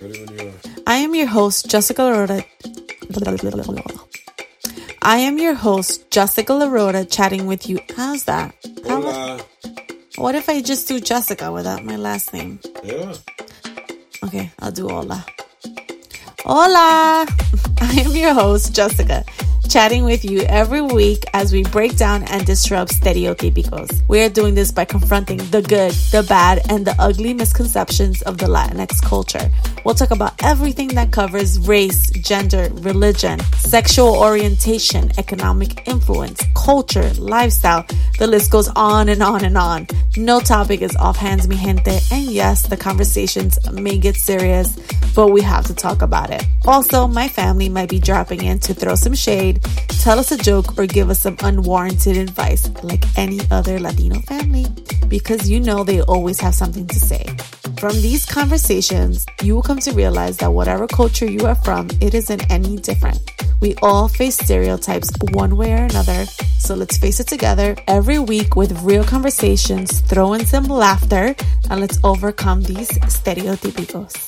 I am your host, Jessica Larota. I am your host, Jessica Larota, chatting with you. How's that? How Hola. what if I just do Jessica without my last name? Yeah. Okay, I'll do hola. Hola! I am your host, Jessica, chatting with you every week as we break down and disrupt stereotypicos. We are doing this by confronting the good, the bad, and the ugly misconceptions of the Latinx culture. We'll talk about everything that covers race, gender, religion, sexual orientation, economic influence, culture, lifestyle. The list goes on and on and on. No topic is offhand, mi gente, and yes, the conversations may get serious, but we have to talk about it. Also, my family might be dropping in to throw some shade, tell us a joke, or give us some unwarranted advice, like any other Latino family, because you know they always have something to say. From these conversations, you will come to realize that whatever culture you are from, it isn't any different. We all face stereotypes one way or another, so let's face it together every week with real conversations, throw in some laughter, and let's overcome these stereotypicos.